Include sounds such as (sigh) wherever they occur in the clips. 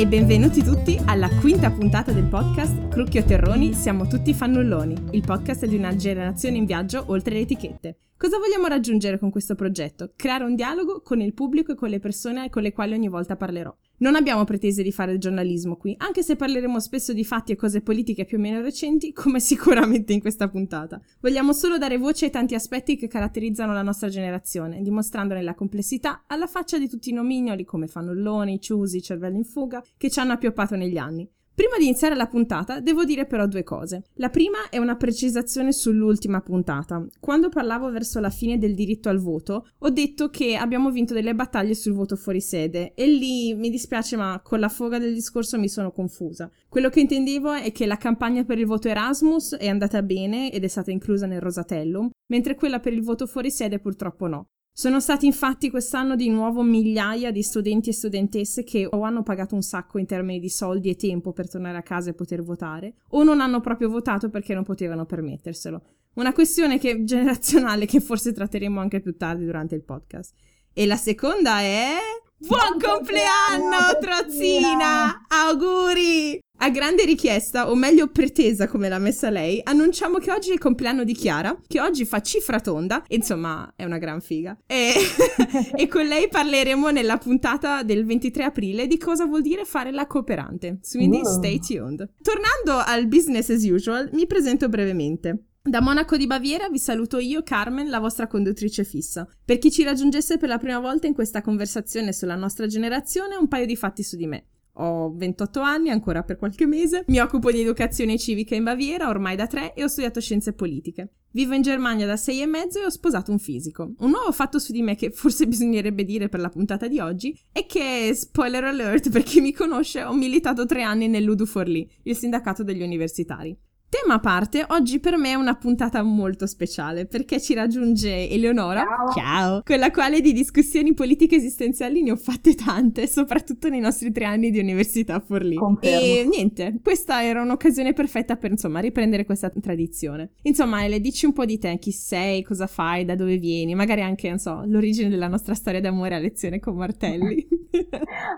e benvenuti tutti alla quinta puntata del podcast Crucchio Terroni Siamo tutti fannulloni, il podcast di una generazione in viaggio oltre le etichette. Cosa vogliamo raggiungere con questo progetto? Creare un dialogo con il pubblico e con le persone con le quali ogni volta parlerò. Non abbiamo pretese di fare giornalismo qui, anche se parleremo spesso di fatti e cose politiche più o meno recenti, come (laughs) sicuramente in questa puntata. Vogliamo solo dare voce ai tanti aspetti che caratterizzano la nostra generazione, dimostrandone la complessità alla faccia di tutti i nomignoli come fannulloni, ciusi, cervelli in fuga, che ci hanno appioppato negli anni. Prima di iniziare la puntata devo dire però due cose. La prima è una precisazione sull'ultima puntata. Quando parlavo verso la fine del diritto al voto, ho detto che abbiamo vinto delle battaglie sul voto fuori sede e lì mi dispiace ma con la foga del discorso mi sono confusa. Quello che intendevo è che la campagna per il voto Erasmus è andata bene ed è stata inclusa nel Rosatellum, mentre quella per il voto fuori sede purtroppo no. Sono stati infatti quest'anno di nuovo migliaia di studenti e studentesse che o hanno pagato un sacco in termini di soldi e tempo per tornare a casa e poter votare, o non hanno proprio votato perché non potevano permetterselo. Una questione che, generazionale che forse tratteremo anche più tardi durante il podcast. E la seconda è... Buon compleanno, Trozzina! Auguri! A grande richiesta, o meglio pretesa come l'ha messa lei, annunciamo che oggi è il compleanno di Chiara, che oggi fa cifra tonda, insomma è una gran figa. E, (laughs) e con lei parleremo nella puntata del 23 aprile di cosa vuol dire fare la cooperante. Quindi wow. stay tuned. Tornando al business as usual, mi presento brevemente. Da Monaco di Baviera vi saluto io, Carmen, la vostra conduttrice fissa. Per chi ci raggiungesse per la prima volta in questa conversazione sulla nostra generazione, un paio di fatti su di me. Ho 28 anni, ancora per qualche mese. Mi occupo di educazione civica in Baviera ormai da tre e ho studiato scienze politiche. Vivo in Germania da sei e mezzo e ho sposato un fisico. Un nuovo fatto su di me che forse (laughs) bisognerebbe dire per la puntata di oggi è che, spoiler alert per chi mi conosce, ho militato tre anni nell'Udu Forlì, il sindacato degli universitari. Tema a parte, oggi per me è una puntata molto speciale perché ci raggiunge Eleonora, ciao. ciao, con la quale di discussioni politiche esistenziali ne ho fatte tante, soprattutto nei nostri tre anni di università a Forlì. Confermo. E niente, questa era un'occasione perfetta per insomma riprendere questa tradizione. Insomma, Ele, dici un po' di te, chi sei, cosa fai, da dove vieni, magari anche, non so, l'origine della nostra storia d'amore a lezione con Martelli. (laughs)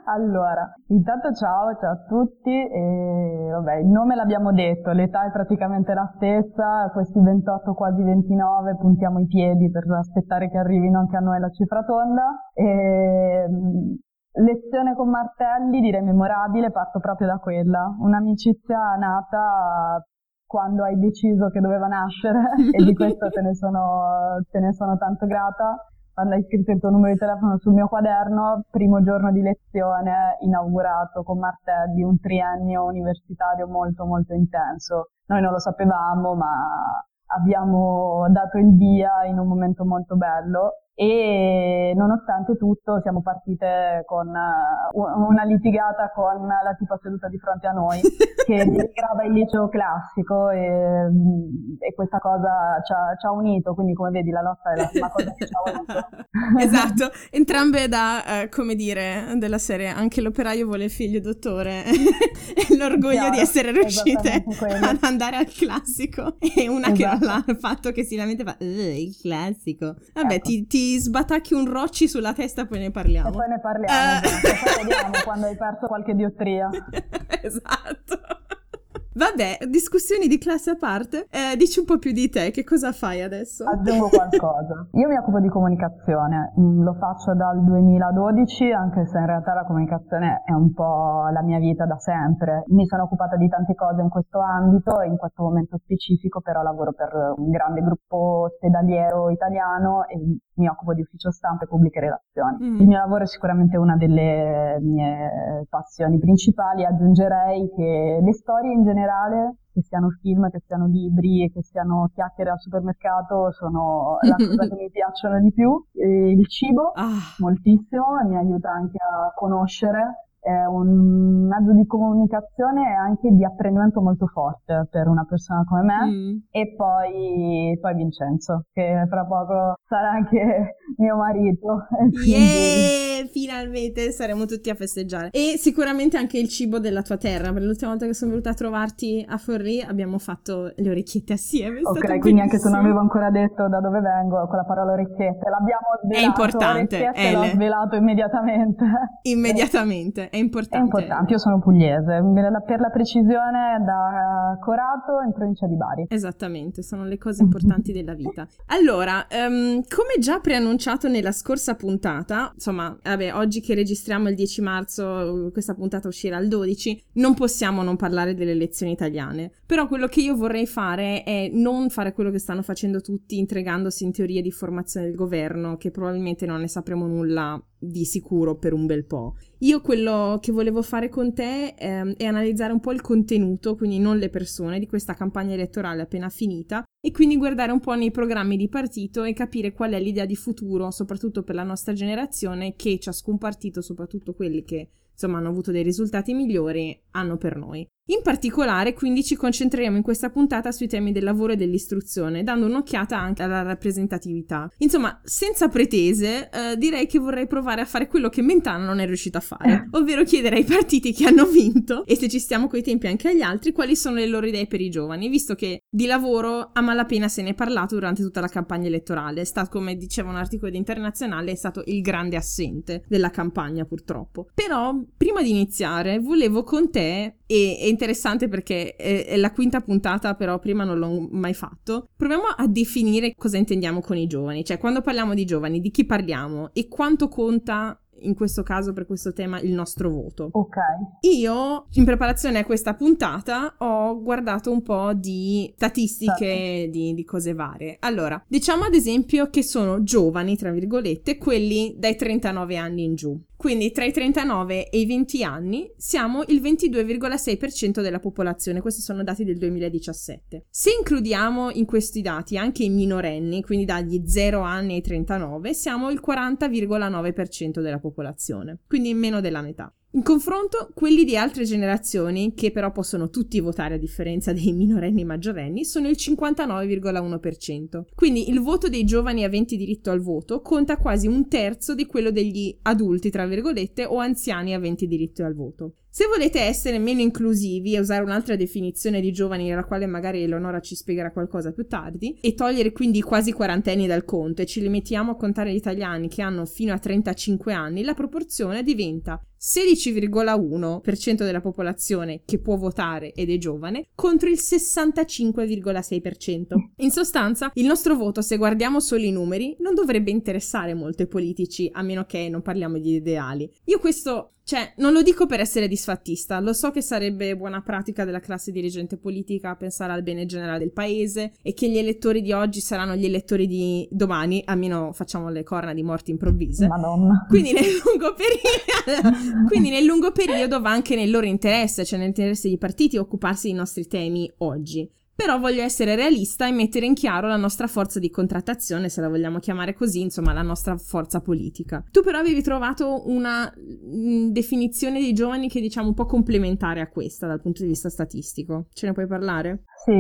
allora, intanto ciao, ciao a tutti e vabbè, il nome l'abbiamo detto, l'età è praticamente la stessa, questi 28 quasi 29 puntiamo i piedi per aspettare che arrivino anche a noi la cifra tonda. E, lezione con Martelli direi memorabile, parto proprio da quella, un'amicizia nata quando hai deciso che doveva nascere (laughs) e di questo te ne sono, te ne sono tanto grata quando hai scritto il tuo numero di telefono sul mio quaderno, primo giorno di lezione, inaugurato con Martelli un triennio universitario molto molto intenso. Noi non lo sapevamo, ma abbiamo dato il via in un momento molto bello e nonostante tutto siamo partite con uh, una litigata con la tipa seduta di fronte a noi (laughs) che denigrava il liceo classico e, mm, e questa cosa ci ha, ci ha, unito, quindi come vedi la lotta è la prima cosa che ci ha unito. (laughs) esatto, entrambe da, eh, come dire, della serie anche l'operaio vuole il figlio dottore (laughs) e l'orgoglio Chiaro, di essere riuscite ad andare al classico e una esatto. che non l'ha fatto che si lamenta fa il classico. Vabbè, ecco. ti, ti sbatacchi un rocci sulla testa, poi ne parliamo. E poi ne parliamo, poi vediamo (laughs) quando hai perso qualche diottria. (laughs) esatto. Vabbè, discussioni di classe a parte, eh, dici un po' più di te, che cosa fai adesso? Aggiungo qualcosa. (laughs) Io mi occupo di comunicazione, mm, lo faccio dal 2012, anche se in realtà la comunicazione è un po' la mia vita da sempre. Mi sono occupata di tante cose in questo ambito, in questo momento specifico però lavoro per un grande gruppo ospedaliero italiano e mi occupo di ufficio stampa e pubbliche relazioni. Mm. Il mio lavoro è sicuramente una delle mie passioni principali, aggiungerei che le storie in generale che siano film, che siano libri, che siano chiacchiere al supermercato, sono (laughs) la cosa che mi piacciono di più. E il cibo, ah. moltissimo, e mi aiuta anche a conoscere è un mezzo di comunicazione e anche di apprendimento molto forte per una persona come me. Mm. E poi, poi, Vincenzo, che fra poco sarà anche mio marito. Yeah, finalmente saremo tutti a festeggiare. E sicuramente anche il cibo della tua terra. Per l'ultima volta che sono venuta a trovarti a Forlì abbiamo fatto le orecchiette assieme. Ok, quindi anche se non avevo ancora detto da dove vengo, con la parola orecchiette l'abbiamo svelato. È importante. È l'ho svelato immediatamente. (laughs) Immediatamente è importante. È importante, io sono pugliese, per la precisione da Corato in provincia di Bari. Esattamente, sono le cose importanti della vita. Allora, um, come già preannunciato nella scorsa puntata, insomma, vabbè, oggi che registriamo il 10 marzo, questa puntata uscirà il 12, non possiamo non parlare delle elezioni italiane. Però quello che io vorrei fare è non fare quello che stanno facendo tutti, intrigandosi in teorie di formazione del governo, che probabilmente non ne sapremo nulla di sicuro per un bel po'. Io quello che volevo fare con te eh, è analizzare un po' il contenuto, quindi non le persone, di questa campagna elettorale appena finita e quindi guardare un po' nei programmi di partito e capire qual è l'idea di futuro, soprattutto per la nostra generazione, che ciascun partito, soprattutto quelli che insomma hanno avuto dei risultati migliori, hanno per noi. In particolare, quindi, ci concentreremo in questa puntata sui temi del lavoro e dell'istruzione, dando un'occhiata anche alla rappresentatività. Insomma, senza pretese, eh, direi che vorrei provare a fare quello che Mentana non è riuscita a fare, ovvero chiedere ai partiti che hanno vinto, e se ci stiamo coi tempi anche agli altri, quali sono le loro idee per i giovani, visto che di lavoro a malapena se ne è parlato durante tutta la campagna elettorale. È stato, come diceva un articolo di Internazionale, è stato il grande assente della campagna, purtroppo. Però, prima di iniziare, volevo con te e, è interessante perché è, è, la quinta puntata, però prima non l'ho mai fatto. Proviamo a definire cosa intendiamo con i giovani, cioè quando parliamo di giovani, di chi parliamo e quanto conta in questo caso per questo tema il nostro voto. Ok. Io in preparazione a questa puntata ho guardato un po' di statistiche certo. di, di, cose varie. Allora, diciamo ad esempio che sono giovani, tra virgolette, quelli dai 39 anni in giù. Quindi tra i 39 e i 20 anni siamo il 22,6% della popolazione, questi sono dati del 2017. Se includiamo in questi dati anche i minorenni, quindi dagli 0 anni ai 39, siamo il 40,9% della popolazione, quindi meno della metà. In confronto, quelli di altre generazioni, che però possono tutti votare a differenza dei minorenni e maggiorenni, sono il 59,1%. Quindi il voto dei giovani aventi diritto al voto conta quasi un terzo di quello degli adulti, tra virgolette, o anziani aventi diritto al voto. Se volete essere meno inclusivi e usare un'altra definizione di giovani, nella quale magari Eleonora ci spiegherà qualcosa più tardi, e togliere quindi i quasi quarantenni dal conto e ci limitiamo a contare gli italiani che hanno fino a 35 anni, la proporzione diventa 16,1% della popolazione che può votare ed è giovane contro il 65,6%. In sostanza, il nostro voto, se guardiamo solo i numeri, non dovrebbe interessare molto ai politici, a meno che non parliamo di ideali. Io questo cioè, non lo dico per essere disfattista, lo so che sarebbe buona pratica della classe dirigente politica pensare al bene generale del paese e che gli elettori di oggi saranno gli elettori di domani, almeno facciamo le corna di morti improvvise. Madonna. Quindi nel lungo periodo, (laughs) quindi nel lungo periodo va anche nel loro interesse, cioè nell'interesse dei partiti occuparsi dei nostri temi oggi. Però voglio essere realista e mettere in chiaro la nostra forza di contrattazione, se la vogliamo chiamare così, insomma, la nostra forza politica. Tu però avevi trovato una mh, definizione dei giovani che diciamo un po' complementare a questa dal punto di vista statistico. Ce ne puoi parlare? Sì,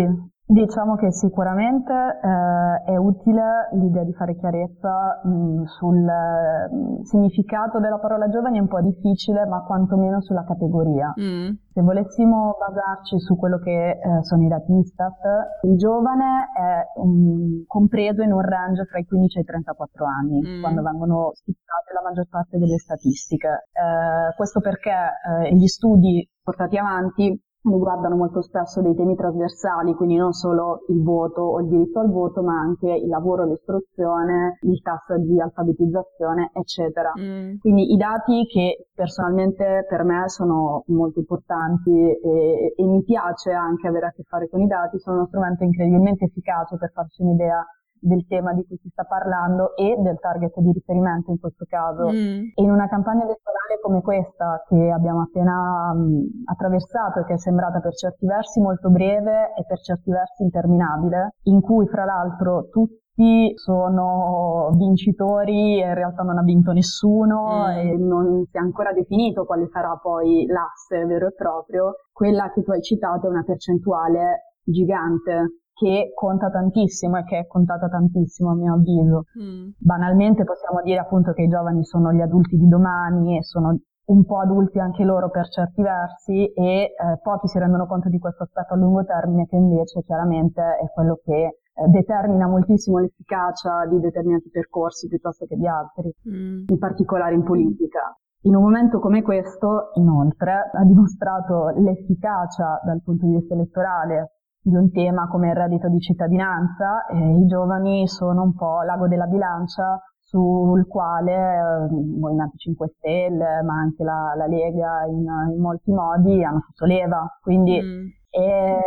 Diciamo che sicuramente eh, è utile l'idea di fare chiarezza mh, sul mh, significato della parola giovani, è un po' difficile, ma quantomeno sulla categoria. Mm. Se volessimo basarci su quello che eh, sono i dati Istat, il giovane è um, compreso in un range tra i 15 e i 34 anni, mm. quando vengono schizzate la maggior parte delle statistiche. Eh, questo perché eh, gli studi portati avanti riguardano molto spesso dei temi trasversali, quindi non solo il voto o il diritto al voto, ma anche il lavoro, l'istruzione, il tasso di alfabetizzazione, eccetera. Mm. Quindi i dati che personalmente per me sono molto importanti e, e mi piace anche avere a che fare con i dati, sono uno strumento incredibilmente efficace per farci un'idea del tema di cui si sta parlando e del target di riferimento in questo caso. Mm. E in una campagna elettorale come questa che abbiamo appena mh, attraversato e che è sembrata per certi versi molto breve e per certi versi interminabile, in cui fra l'altro tutti sono vincitori e in realtà non ha vinto nessuno mm. e non si è ancora definito quale sarà poi l'asse vero e proprio, quella che tu hai citato è una percentuale gigante che conta tantissimo e che è contata tantissimo a mio avviso. Mm. Banalmente possiamo dire appunto che i giovani sono gli adulti di domani e sono un po' adulti anche loro per certi versi e eh, pochi si rendono conto di questo aspetto a lungo termine che invece chiaramente è quello che eh, determina moltissimo l'efficacia di determinati percorsi piuttosto che di altri, mm. in particolare in politica. In un momento come questo, inoltre, ha dimostrato l'efficacia dal punto di vista elettorale di un tema come il reddito di cittadinanza e i giovani sono un po' l'ago della bilancia sul quale eh, il Movimento 5 Stelle, ma anche la, la Lega in, in, molti modi hanno fatto leva. Quindi mm. è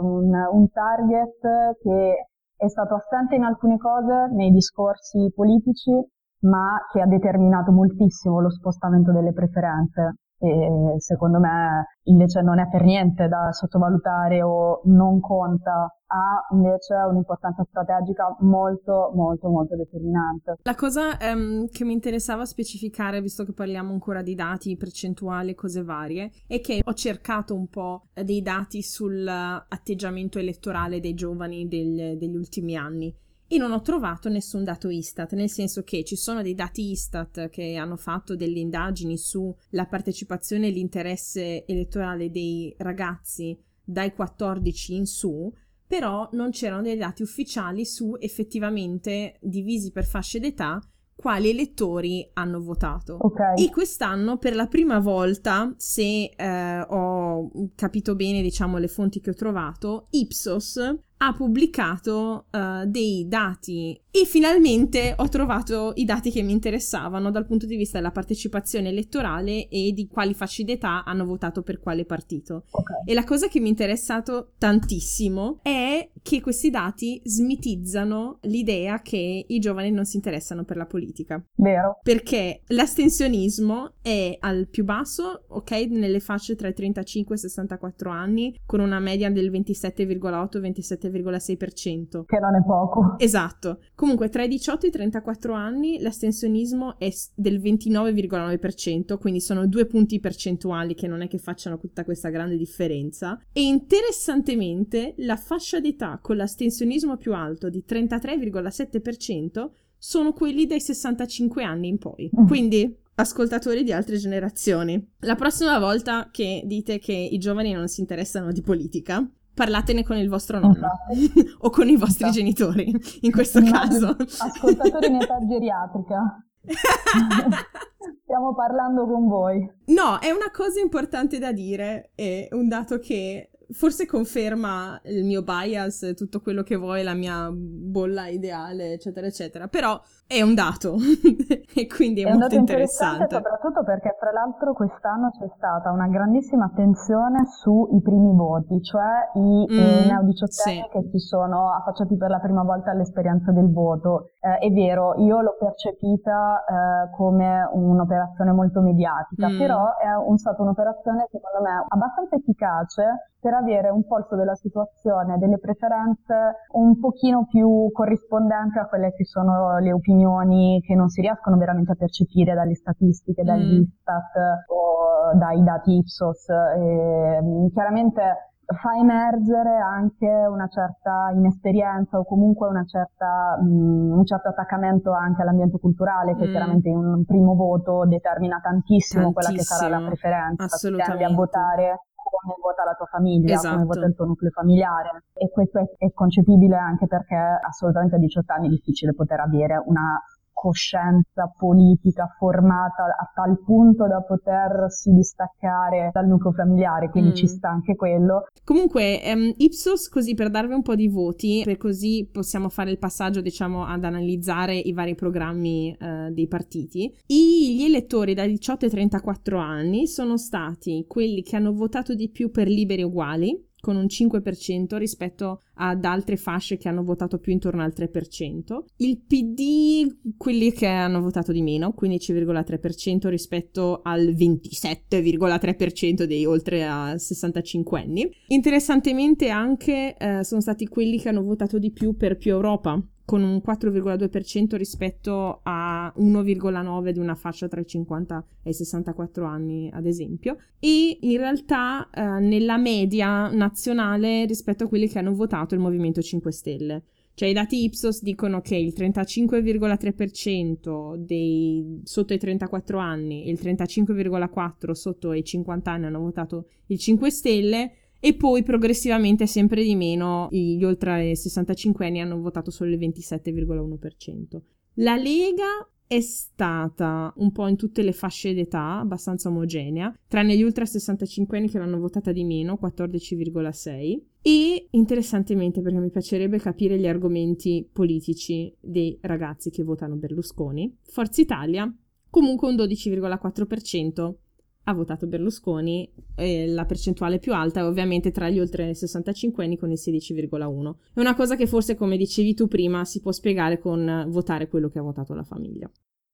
un, un target che è stato assente in alcune cose nei discorsi politici, ma che ha determinato moltissimo lo spostamento delle preferenze e secondo me invece non è per niente da sottovalutare o non conta, ha invece un'importanza strategica molto molto molto determinante. La cosa um, che mi interessava specificare, visto che parliamo ancora di dati, percentuali, cose varie, è che ho cercato un po' dei dati sull'atteggiamento elettorale dei giovani del, degli ultimi anni e non ho trovato nessun dato Istat, nel senso che ci sono dei dati Istat che hanno fatto delle indagini sulla partecipazione e l'interesse elettorale dei ragazzi dai 14 in su, però non c'erano dei dati ufficiali su effettivamente divisi per fasce d'età quali elettori hanno votato. Okay. E quest'anno per la prima volta, se eh, ho capito bene diciamo le fonti che ho trovato, Ipsos ha pubblicato uh, dei dati e finalmente ho trovato i dati che mi interessavano dal punto di vista della partecipazione elettorale e di quali fasce d'età hanno votato per quale partito. Okay. E la cosa che mi è interessato tantissimo è che questi dati smitizzano l'idea che i giovani non si interessano per la politica. Vero. Perché l'astensionismo è al più basso, ok, nelle fasce tra i 35 e i 64 anni, con una media del 27,8-27,9 7,6%. Che non è poco. Esatto. Comunque tra i 18 e i 34 anni l'astensionismo è del 29,9%, quindi sono due punti percentuali che non è che facciano tutta questa grande differenza. E interessantemente la fascia d'età con l'astensionismo più alto di 33,7% sono quelli dai 65 anni in poi. Mm. Quindi ascoltatori di altre generazioni. La prossima volta che dite che i giovani non si interessano di politica, parlatene con il vostro nonno (laughs) o con i vostri esatto. genitori, in questo (laughs) Immagino, caso. Ascoltatori in età geriatrica. (laughs) Stiamo parlando con voi. No, è una cosa importante da dire, è un dato che forse conferma il mio bias, tutto quello che vuoi, la mia bolla ideale, eccetera, eccetera. Però è un dato (laughs) e quindi è, è molto interessante. interessante. Soprattutto perché, fra l'altro, quest'anno c'è stata una grandissima attenzione sui primi voti, cioè i mm, eh, sì. che si sono affacciati per la prima volta all'esperienza del voto. Eh, è vero, io l'ho percepita eh, come un'operazione molto mediatica, mm. però è un, stata un'operazione, secondo me, abbastanza efficace per avere un polso della situazione, delle preferenze un pochino più corrispondenti a quelle che sono le opinioni che non si riescono veramente a percepire dalle statistiche, dagli mm. O dai dati Ipsos. E, chiaramente fa emergere anche una certa inesperienza o comunque certa, mh, un certo attaccamento anche all'ambiente culturale che mm. chiaramente in un primo voto determina tantissimo, tantissimo. quella che sarà la preferenza. Assolutamente. a votare come vota la tua famiglia, esatto. come vota il tuo nucleo familiare. E questo è, è concepibile anche perché assolutamente a 18 anni è difficile poter avere una coscienza politica formata a tal punto da potersi distaccare dal nucleo familiare, quindi mm. ci sta anche quello. Comunque, um, Ipsos, così per darvi un po' di voti, per così possiamo fare il passaggio, diciamo, ad analizzare i vari programmi uh, dei partiti. I, gli elettori da 18 ai 34 anni sono stati quelli che hanno votato di più per liberi uguali, con un 5% rispetto ad altre fasce che hanno votato più intorno al 3%. Il PD, quelli che hanno votato di meno, 15,3% rispetto al 27,3% dei oltre a 65 anni. Interessantemente anche eh, sono stati quelli che hanno votato di più per più Europa, con un 4,2% rispetto a 1,9% di una fascia tra i 50 e i 64 anni, ad esempio, e in realtà eh, nella media nazionale rispetto a quelli che hanno votato il Movimento 5 Stelle. Cioè i dati Ipsos dicono che il 35,3% dei sotto i 34 anni e il 35,4% sotto i 50 anni hanno votato il 5 Stelle, e poi progressivamente sempre di meno gli oltre 65 anni hanno votato solo il 27,1%. La Lega è stata un po' in tutte le fasce d'età, abbastanza omogenea, tranne gli ultra 65 anni che l'hanno votata di meno, 14,6. E interessantemente, perché mi piacerebbe capire gli argomenti politici dei ragazzi che votano Berlusconi, Forza Italia comunque un 12,4% ha votato Berlusconi, eh, la percentuale più alta è ovviamente tra gli oltre 65 anni con il 16,1. È una cosa che forse, come dicevi tu prima, si può spiegare con votare quello che ha votato la famiglia.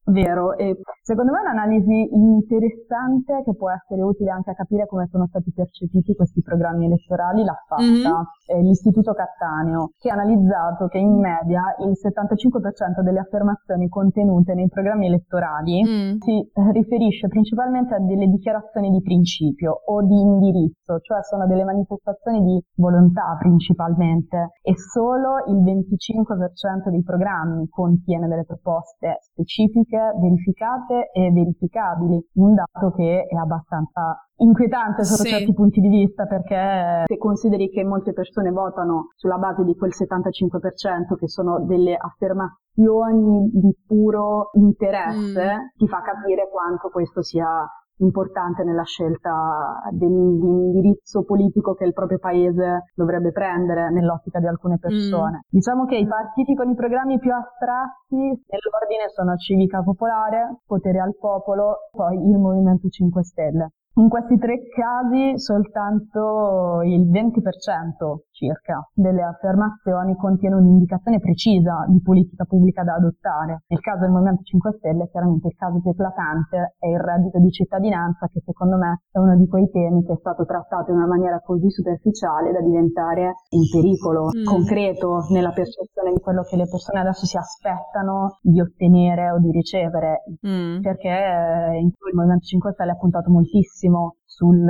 Vero, e secondo me è un'analisi interessante che può essere utile anche a capire come sono stati percepiti questi programmi elettorali, l'ha fatta mm-hmm. l'Istituto Cattaneo, che ha analizzato che in media il 75% delle affermazioni contenute nei programmi elettorali mm. si eh, riferisce principalmente a delle dichiarazioni di principio o di indirizzo, cioè sono delle manifestazioni di volontà principalmente e solo il 25% dei programmi contiene delle proposte specifiche statistiche verificate e verificabili, un dato che è abbastanza inquietante sotto sì. certi punti di vista perché se consideri che molte persone votano sulla base di quel 75% che sono delle affermazioni di puro interesse, mm. ti fa capire quanto questo sia importante nella scelta dell'indirizzo politico che il proprio paese dovrebbe prendere nell'ottica di alcune persone. Mm. Diciamo che i partiti con i programmi più astratti nell'ordine sono Civica Popolare, Potere al Popolo, poi il Movimento 5 Stelle. In questi tre casi soltanto il 20% circa delle affermazioni contiene un'indicazione precisa di politica pubblica da adottare. Nel caso del Movimento 5 Stelle, chiaramente il caso più eclatante è il reddito di cittadinanza, che secondo me è uno di quei temi che è stato trattato in una maniera così superficiale da diventare un pericolo mm. concreto nella percezione di quello che le persone adesso si aspettano di ottenere o di ricevere, mm. perché eh, il Movimento 5 Stelle ha puntato moltissimo sul,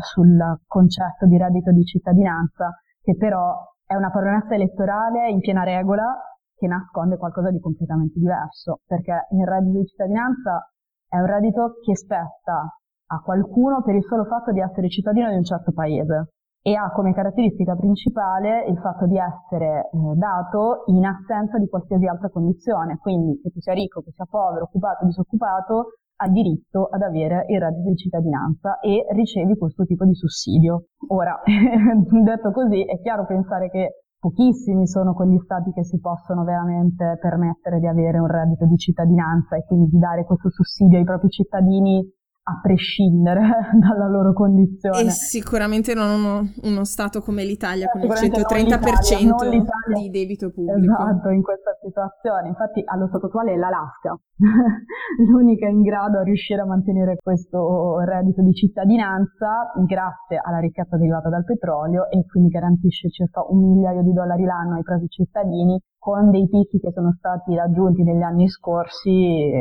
sul concetto di reddito di cittadinanza che però è una promessa elettorale in piena regola che nasconde qualcosa di completamente diverso, perché il reddito di cittadinanza è un reddito che spetta a qualcuno per il solo fatto di essere cittadino di un certo paese e ha come caratteristica principale il fatto di essere eh, dato in assenza di qualsiasi altra condizione, quindi che tu sia ricco, che sia povero, occupato, disoccupato, ha diritto ad avere il reddito di cittadinanza e ricevi questo tipo di sussidio. Ora, (laughs) detto così, è chiaro pensare che pochissimi sono quegli stati che si possono veramente permettere di avere un reddito di cittadinanza e quindi di dare questo sussidio ai propri cittadini a prescindere (laughs) dalla loro condizione. E sicuramente non uno, uno Stato come l'Italia con il 130% non l'Italia, di debito pubblico. Esatto, in questa situazione. Infatti allo stato attuale è l'Alaska (laughs) l'unica in grado a riuscire a mantenere questo reddito di cittadinanza grazie alla ricchezza derivata dal petrolio e quindi garantisce circa un migliaio di dollari l'anno ai propri cittadini con dei picchi che sono stati raggiunti negli anni scorsi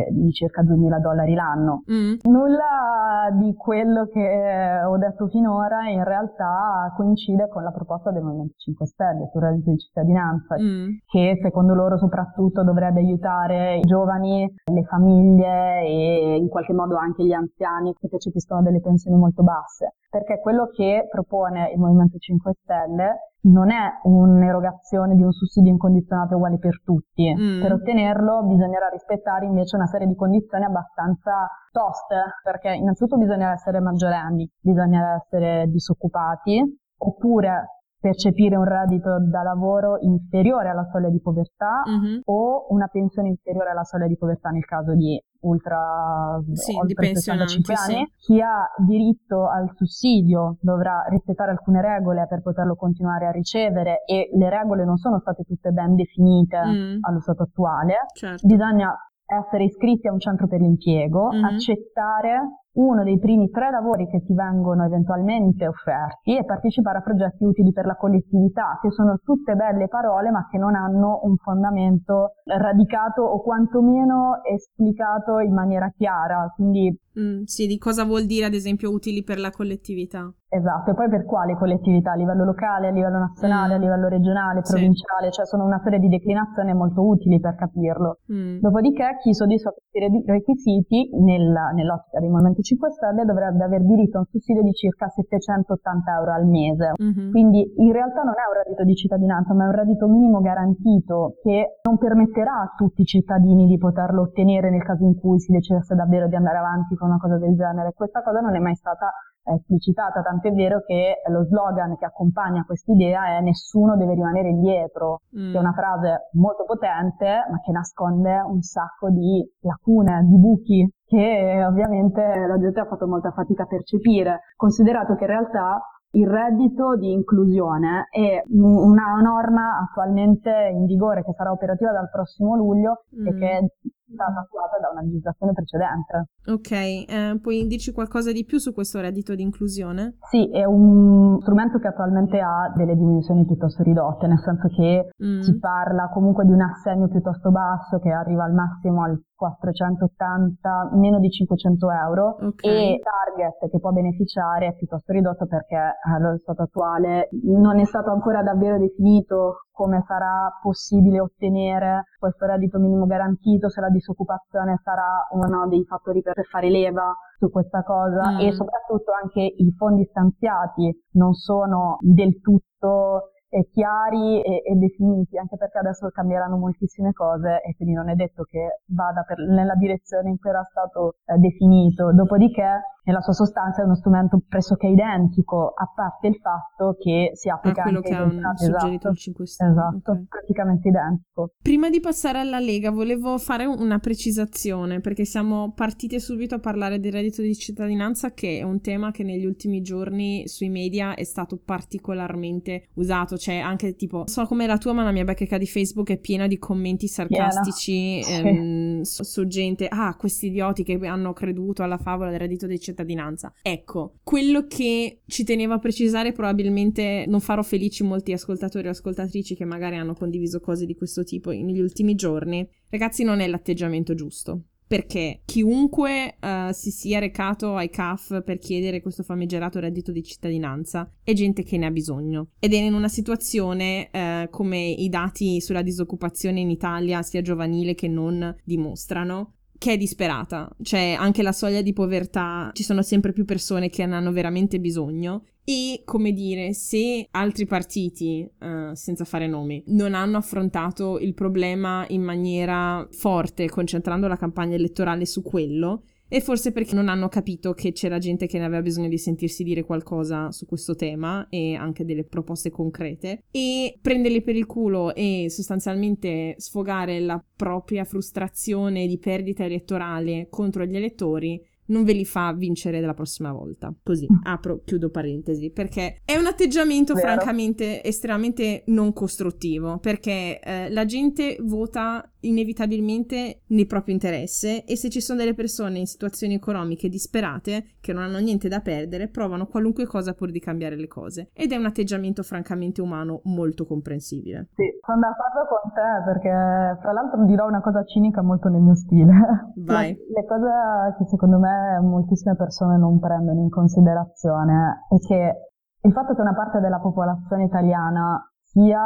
di circa 2.000 dollari l'anno. Mm. Nulla di quello che ho detto finora in realtà coincide con la proposta del Movimento 5 Stelle sul reddito di cittadinanza, mm. che secondo loro soprattutto dovrebbe aiutare i giovani, le famiglie e in qualche modo anche gli anziani che percepiscono delle pensioni molto basse. Perché quello che propone il Movimento 5 Stelle non è un'erogazione di un sussidio incondizionato uguale per tutti. Mm. Per ottenerlo bisognerà rispettare invece una serie di condizioni abbastanza toste, perché innanzitutto bisogna essere maggiorenni, bisogna essere disoccupati, oppure percepire un reddito da lavoro inferiore alla soglia di povertà mm-hmm. o una pensione inferiore alla soglia di povertà nel caso di ultra sì, oltre 65 anni. Sì. Chi ha diritto al sussidio dovrà rispettare alcune regole per poterlo continuare a ricevere e le regole non sono state tutte ben definite mm. allo stato attuale. Certo. Bisogna essere iscritti a un centro per l'impiego, mm-hmm. accettare uno dei primi tre lavori che ti vengono eventualmente offerti e partecipare a progetti utili per la collettività, che sono tutte belle parole ma che non hanno un fondamento radicato o quantomeno esplicato in maniera chiara. Quindi Mm, sì, di cosa vuol dire ad esempio utili per la collettività. Esatto, e poi per quali collettività? A livello locale, a livello nazionale, mm. a livello regionale, provinciale, sì. cioè sono una serie di declinazioni molto utili per capirlo. Mm. Dopodiché chi soddisfa questi requisiti nella, nell'ottica del Movimento Movimento 5 Stelle dovrebbe aver diritto a un sussidio di circa 780 euro al mese. Mm-hmm. Quindi in realtà non è un reddito di cittadinanza, ma è un reddito minimo garantito che non permetterà a tutti i cittadini di poterlo ottenere nel caso in cui si decidesse davvero di andare avanti con una cosa del genere. Questa cosa non è mai stata esplicitata, tant'è vero che lo slogan che accompagna quest'idea è nessuno deve rimanere indietro, mm. che è una frase molto potente ma che nasconde un sacco di lacune, di buchi che ovviamente la gente ha fatto molta fatica a percepire, considerato che in realtà il reddito di inclusione è una norma attualmente in vigore che sarà operativa dal prossimo luglio mm. e che stata attuata da una legislazione precedente. Ok, eh, puoi dirci qualcosa di più su questo reddito di inclusione? Sì, è un strumento che attualmente ha delle dimensioni piuttosto ridotte, nel senso che mm. si parla comunque di un assegno piuttosto basso che arriva al massimo al 480, meno di 500 euro okay. e il target che può beneficiare è piuttosto ridotto perché allo stato attuale non è stato ancora davvero definito come sarà possibile ottenere questo reddito minimo garantito, se la disoccupazione sarà uno dei fattori per fare leva su questa cosa mm. e soprattutto anche i fondi stanziati non sono del tutto eh, chiari e, e, definiti, anche perché adesso cambieranno moltissime cose e quindi non è detto che vada per, nella direzione in cui era stato eh, definito. Dopodiché, nella sua sostanza è uno strumento pressoché identico, a parte il fatto che si applica a quello che ha un, suggerito esatto, il 5 Stelle. Esatto, okay. praticamente identico. Prima di passare alla Lega, volevo fare una precisazione, perché siamo partite subito a parlare del reddito di cittadinanza, che è un tema che negli ultimi giorni sui media è stato particolarmente usato cioè anche tipo, so come la tua, ma la mia bacheca di Facebook è piena di commenti sarcastici ehm, su, su, gente, ah, questi idioti che hanno creduto alla favola del reddito di cittadinanza. Ecco, quello che ci tenevo a precisare, probabilmente non farò felici molti ascoltatori o ascoltatrici che magari hanno condiviso cose di questo tipo negli ultimi giorni. Ragazzi, non è l'atteggiamento giusto perché chiunque uh, si sia recato ai CAF per chiedere questo famigerato reddito di cittadinanza è gente che ne ha bisogno ed è in una situazione uh, come i dati sulla disoccupazione in Italia sia giovanile che non dimostrano che è disperata, cioè anche la soglia di povertà, ci sono sempre più persone che ne hanno veramente bisogno. E come dire, se altri partiti, uh, senza fare nomi, non hanno affrontato il problema in maniera forte, concentrando la campagna elettorale su quello, e forse perché non hanno capito che c'era gente che ne aveva bisogno di sentirsi dire qualcosa su questo tema e anche delle proposte concrete e prenderli per il culo e sostanzialmente sfogare la propria frustrazione di perdita elettorale contro gli elettori non ve li fa vincere la prossima volta. Così, mm. apro, chiudo parentesi, perché è un atteggiamento Vero. francamente estremamente non costruttivo, perché eh, la gente vota inevitabilmente nel proprio interesse e se ci sono delle persone in situazioni economiche disperate che non hanno niente da perdere, provano qualunque cosa pur di cambiare le cose. Ed è un atteggiamento francamente umano molto comprensibile. Sì, sono d'accordo con te perché fra l'altro dirò una cosa cinica molto nel mio stile. (laughs) Vai. Le, le cose che secondo me moltissime persone non prendono in considerazione è che il fatto che una parte della popolazione italiana sia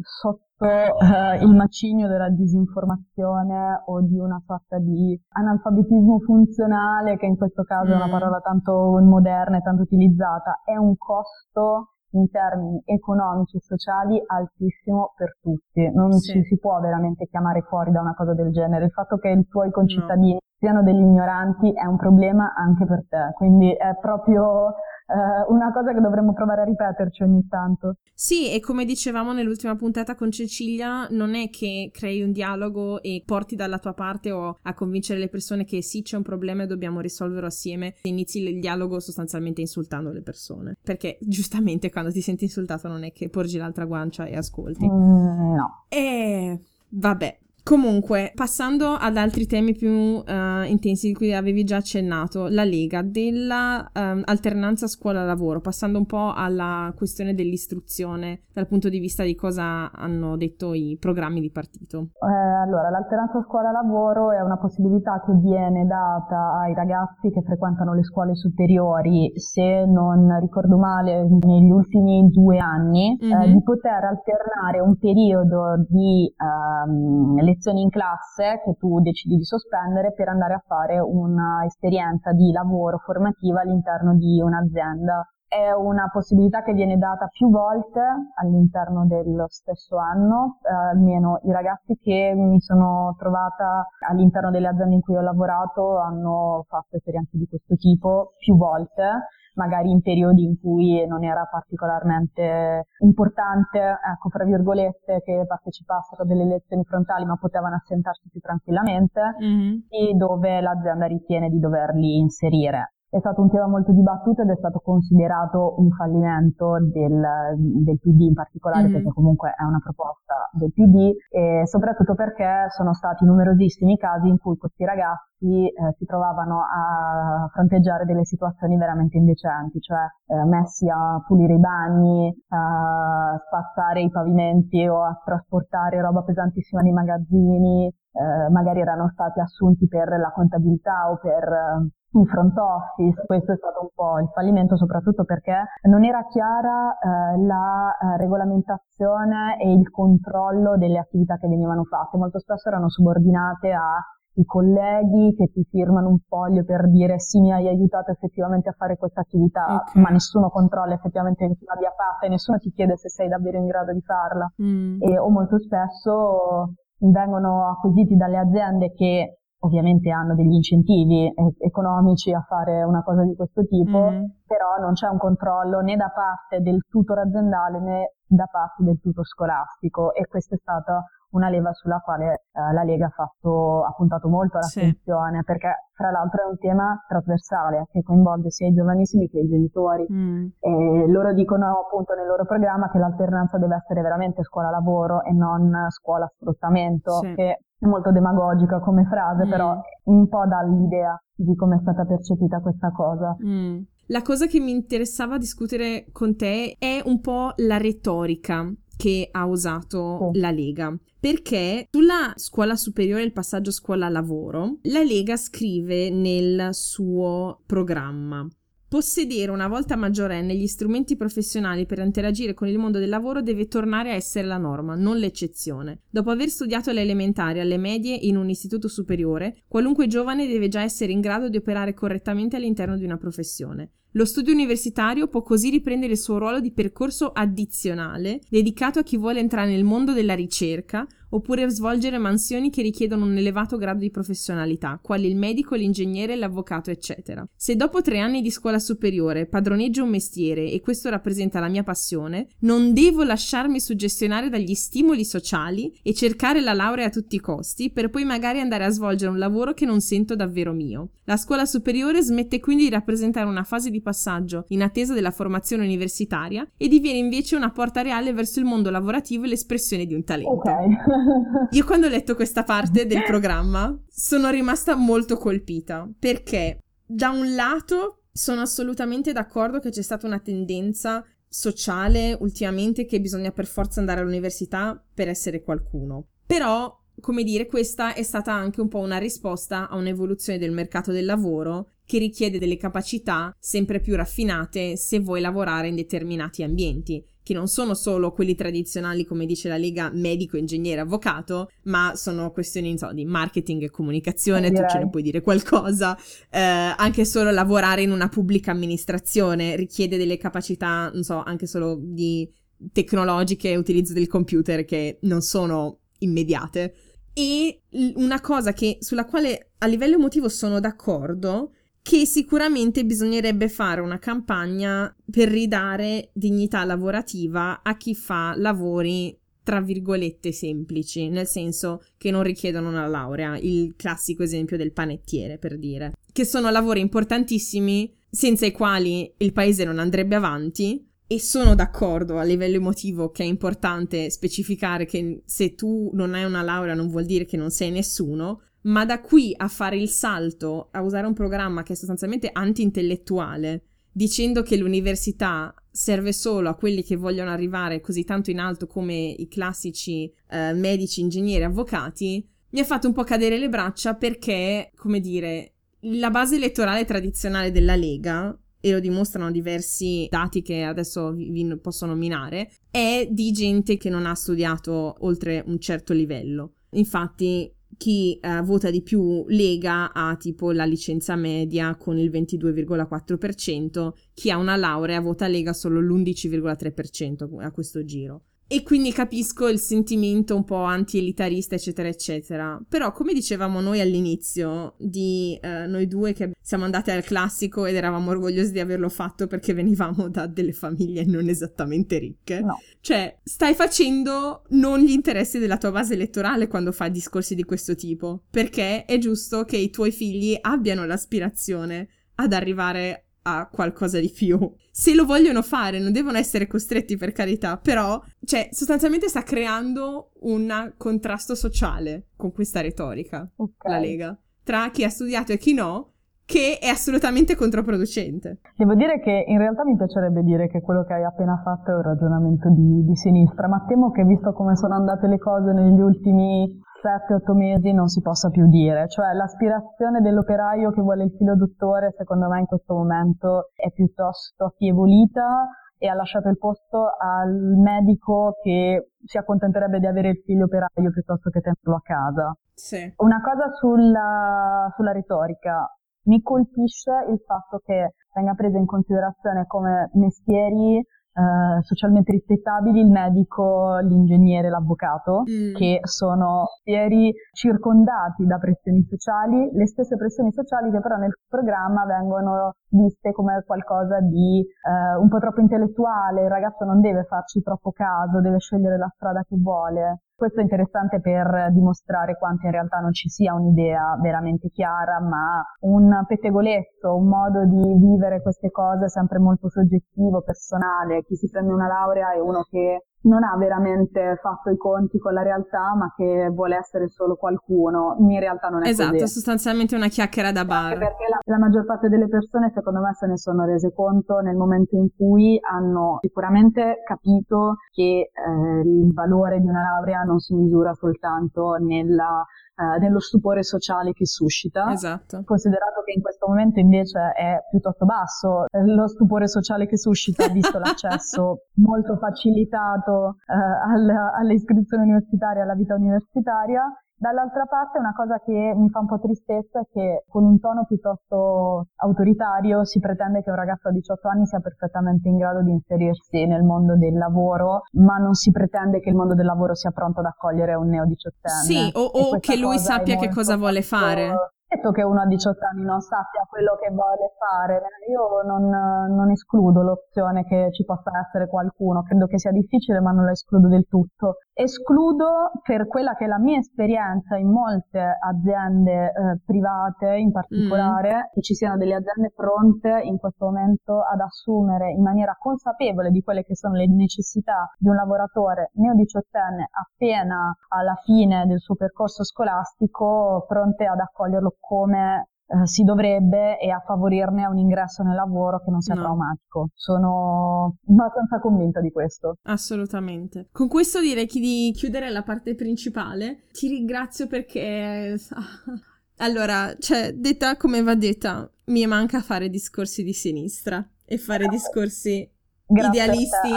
sotto eh, il macigno della disinformazione o di una sorta di analfabetismo funzionale, che in questo caso mm. è una mm. parola tanto moderna e tanto utilizzata, è un costo in termini economici e sociali altissimo per tutti. Non sì. ci si può veramente chiamare fuori da una cosa del genere. Il fatto che i tuoi concittadini no. siano degli ignoranti è un problema anche per te, quindi è proprio eh, una cosa che dovremmo provare a ripeterci ogni tanto. Sì, e come dicevamo nell'ultima puntata con Cecilia, non è che crei un dialogo e porti dalla tua parte o a convincere le persone che sì, c'è un problema e dobbiamo risolverlo assieme, inizi il dialogo sostanzialmente insultando le persone. Perché giustamente quando ti senti insultato non è che porgi l'altra guancia e ascolti. Mm, no. E vabbè, Comunque, passando ad altri temi più uh, intensi di cui avevi già accennato, la Lega della um, alternanza scuola-lavoro, passando un po' alla questione dell'istruzione dal punto di vista di cosa hanno detto i programmi di partito. Eh, allora, l'alternanza scuola-lavoro è una possibilità che viene data ai ragazzi che frequentano le scuole superiori, se non ricordo male, negli ultimi due anni, mm-hmm. eh, di poter alternare un periodo di um, lezioni in classe che tu decidi di sospendere per andare a fare un'esperienza di lavoro formativa all'interno di un'azienda è una possibilità che viene data più volte all'interno dello stesso anno, eh, almeno i ragazzi che mi sono trovata all'interno delle aziende in cui ho lavorato hanno fatto esperienze di questo tipo più volte, magari in periodi in cui non era particolarmente importante, ecco, fra virgolette, che partecipassero a delle lezioni frontali ma potevano assentarsi più tranquillamente mm-hmm. e dove l'azienda ritiene di doverli inserire è stato un tema molto dibattuto ed è stato considerato un fallimento del, del PD in particolare mm-hmm. perché comunque è una proposta del PD e soprattutto perché sono stati numerosissimi casi in cui questi ragazzi eh, si trovavano a fronteggiare delle situazioni veramente indecenti, cioè eh, messi a pulire i bagni, a spazzare i pavimenti o a trasportare roba pesantissima nei magazzini, eh, magari erano stati assunti per la contabilità o per eh, in front office, questo è stato un po' il fallimento soprattutto perché non era chiara eh, la eh, regolamentazione e il controllo delle attività che venivano fatte, molto spesso erano subordinate ai colleghi che ti firmano un foglio per dire sì mi hai aiutato effettivamente a fare questa attività, okay. ma nessuno controlla effettivamente che tu l'abbia fatta e nessuno ti chiede se sei davvero in grado di farla. Mm. E, o molto spesso vengono acquisiti dalle aziende che ovviamente hanno degli incentivi eh, economici a fare una cosa di questo tipo, mm. però non c'è un controllo né da parte del tutor aziendale né da parte del tutor scolastico e questa è stata una leva sulla quale eh, la Lega ha, fatto, ha puntato molto l'attenzione sì. perché fra l'altro è un tema trasversale che coinvolge sia i giovanissimi che i genitori mm. e loro dicono appunto nel loro programma che l'alternanza deve essere veramente scuola-lavoro e non scuola-sfruttamento sì. che è molto demagogica come frase, mm. però un po' dà l'idea di come è stata percepita questa cosa. Mm. La cosa che mi interessava discutere con te è un po' la retorica che ha usato sì. la Lega. Perché sulla scuola superiore, il passaggio scuola-lavoro, la Lega scrive nel suo programma Possedere una volta maggiorenne gli strumenti professionali per interagire con il mondo del lavoro deve tornare a essere la norma, non l'eccezione. Dopo aver studiato le elementari alle medie in un istituto superiore, qualunque giovane deve già essere in grado di operare correttamente all'interno di una professione. Lo studio universitario può così riprendere il suo ruolo di percorso addizionale dedicato a chi vuole entrare nel mondo della ricerca oppure svolgere mansioni che richiedono un elevato grado di professionalità, quali il medico, l'ingegnere, l'avvocato, eccetera. Se dopo tre anni di scuola superiore padroneggio un mestiere e questo rappresenta la mia passione, non devo lasciarmi suggestionare dagli stimoli sociali e cercare la laurea a tutti i costi per poi magari andare a svolgere un lavoro che non sento davvero mio. La scuola superiore smette quindi di rappresentare una fase di passaggio in attesa della formazione universitaria e diviene invece una porta reale verso il mondo lavorativo e l'espressione di un talento. Okay. (laughs) (laughs) Io quando ho letto questa parte del (laughs) programma sono rimasta molto colpita perché da un lato sono assolutamente d'accordo che c'è stata una tendenza sociale ultimamente che bisogna per forza andare all'università per essere qualcuno. Però, come dire, questa è stata anche un po' una risposta a un'evoluzione del mercato del lavoro che richiede delle capacità sempre più raffinate se vuoi lavorare in determinati ambienti che non sono solo quelli tradizionali, come dice la Lega, medico, ingegnere, avvocato, ma sono questioni so, di marketing e comunicazione, eh, tu ce ne puoi dire qualcosa. Eh, anche solo lavorare in una pubblica amministrazione richiede delle capacità, non so, anche solo di tecnologiche utilizzo del computer che non sono immediate. E una cosa che, sulla quale a livello emotivo sono d'accordo che sicuramente bisognerebbe fare una campagna per ridare dignità lavorativa a chi fa lavori tra virgolette semplici, nel senso che non richiedono una laurea, il classico esempio del panettiere per dire, che sono lavori importantissimi senza i quali il paese non andrebbe avanti e sono d'accordo a livello emotivo che è importante specificare che se tu non hai una laurea non vuol dire che non sei nessuno, ma da qui a fare il salto a usare un programma che è sostanzialmente anti-intellettuale, dicendo che l'università serve solo a quelli che vogliono arrivare così tanto in alto come i classici eh, medici, ingegneri, avvocati, mi ha fatto un po' cadere le braccia perché, come dire, la base elettorale tradizionale della Lega, e lo dimostrano diversi dati che adesso vi, posso nominare, è di gente che non ha studiato oltre un certo livello. Infatti chi eh, vota di più Lega ha tipo la licenza media con il 22,4%, chi ha una laurea vota Lega solo l'11,3% a questo giro. E quindi capisco il sentimento un po' anti-elitarista, eccetera, eccetera. Però, come dicevamo noi all'inizio, di eh, noi due che siamo andate al classico ed eravamo orgogliosi di averlo fatto perché venivamo da delle famiglie non esattamente ricche. No. Cioè, stai facendo non gli interessi della tua base elettorale quando fai discorsi di questo tipo. Perché è giusto che i tuoi figli abbiano l'aspirazione ad arrivare a qualcosa di più. Se lo vogliono fare, non devono essere costretti per carità, però, cioè, sostanzialmente sta creando un contrasto sociale con questa retorica, okay. la Lega, tra chi ha studiato e chi no, che è assolutamente controproducente. Devo dire che in realtà mi piacerebbe dire che quello che hai appena fatto è un ragionamento di, di sinistra, ma temo che visto come sono andate le cose negli ultimi 7-8 mesi non si possa più dire, cioè l'aspirazione dell'operaio che vuole il filo dottore secondo me in questo momento è piuttosto affievolita e ha lasciato il posto al medico che si accontenterebbe di avere il figlio operaio piuttosto che tenerlo a casa. Sì. Una cosa sulla, sulla retorica. Mi colpisce il fatto che venga presa in considerazione come mestieri eh, socialmente rispettabili, il medico, l'ingegnere, l'avvocato, mm. che sono fieri circondati da pressioni sociali, le stesse pressioni sociali che però nel programma vengono viste come qualcosa di eh, un po' troppo intellettuale, il ragazzo non deve farci troppo caso, deve scegliere la strada che vuole. Questo è interessante per dimostrare quanto in realtà non ci sia un'idea veramente chiara, ma un pettegolezzo, un modo di vivere queste cose sempre molto soggettivo, personale. Chi si prende una laurea è uno che non ha veramente fatto i conti con la realtà, ma che vuole essere solo qualcuno. In realtà non è esatto, così. Esatto, sostanzialmente una chiacchiera da bar. perché la, la, maggior parte delle persone, secondo me, se ne sono rese conto nel momento in cui hanno sicuramente capito che eh, il valore di una laurea non si misura soltanto nella eh, nello stupore sociale che suscita. Esatto. Considerato che in questo momento invece è piuttosto basso eh, lo stupore sociale che suscita, visto (laughs) l'accesso molto facilitato eh, alle, alle iscrizioni universitarie, alla vita universitaria, Dall'altra parte una cosa che mi fa un po' tristezza è che con un tono piuttosto autoritario si pretende che un ragazzo a 18 anni sia perfettamente in grado di inserirsi nel mondo del lavoro, ma non si pretende che il mondo del lavoro sia pronto ad accogliere un neo 18enne. Sì, o, o che lui sappia che cosa vuole fare detto che uno a 18 anni non sappia quello che vuole fare, io non, non, escludo l'opzione che ci possa essere qualcuno, credo che sia difficile ma non la escludo del tutto. Escludo per quella che è la mia esperienza in molte aziende eh, private in particolare, mm. che ci siano delle aziende pronte in questo momento ad assumere in maniera consapevole di quelle che sono le necessità di un lavoratore neo 18enne appena alla fine del suo percorso scolastico, pronte ad accoglierlo come eh, si dovrebbe e a favorirne un ingresso nel lavoro che non sia no. traumatico. Sono abbastanza convinta di questo. Assolutamente. Con questo direi di chiudere la parte principale. Ti ringrazio perché... (laughs) allora, cioè, detta come va detta, mi manca fare discorsi di sinistra e fare discorsi Grazie idealisti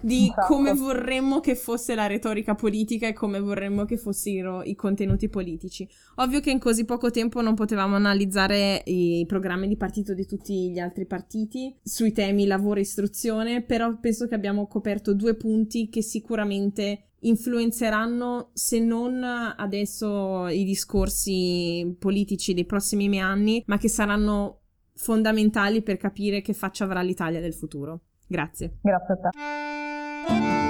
di esatto. come vorremmo che fosse la retorica politica e come vorremmo che fossero i contenuti politici. Ovvio che in così poco tempo non potevamo analizzare i programmi di partito di tutti gli altri partiti sui temi lavoro e istruzione, però penso che abbiamo coperto due punti che sicuramente influenzeranno, se non adesso, i discorsi politici dei prossimi anni, ma che saranno fondamentali per capire che faccia avrà l'Italia del futuro. Grazie. Grazie a te.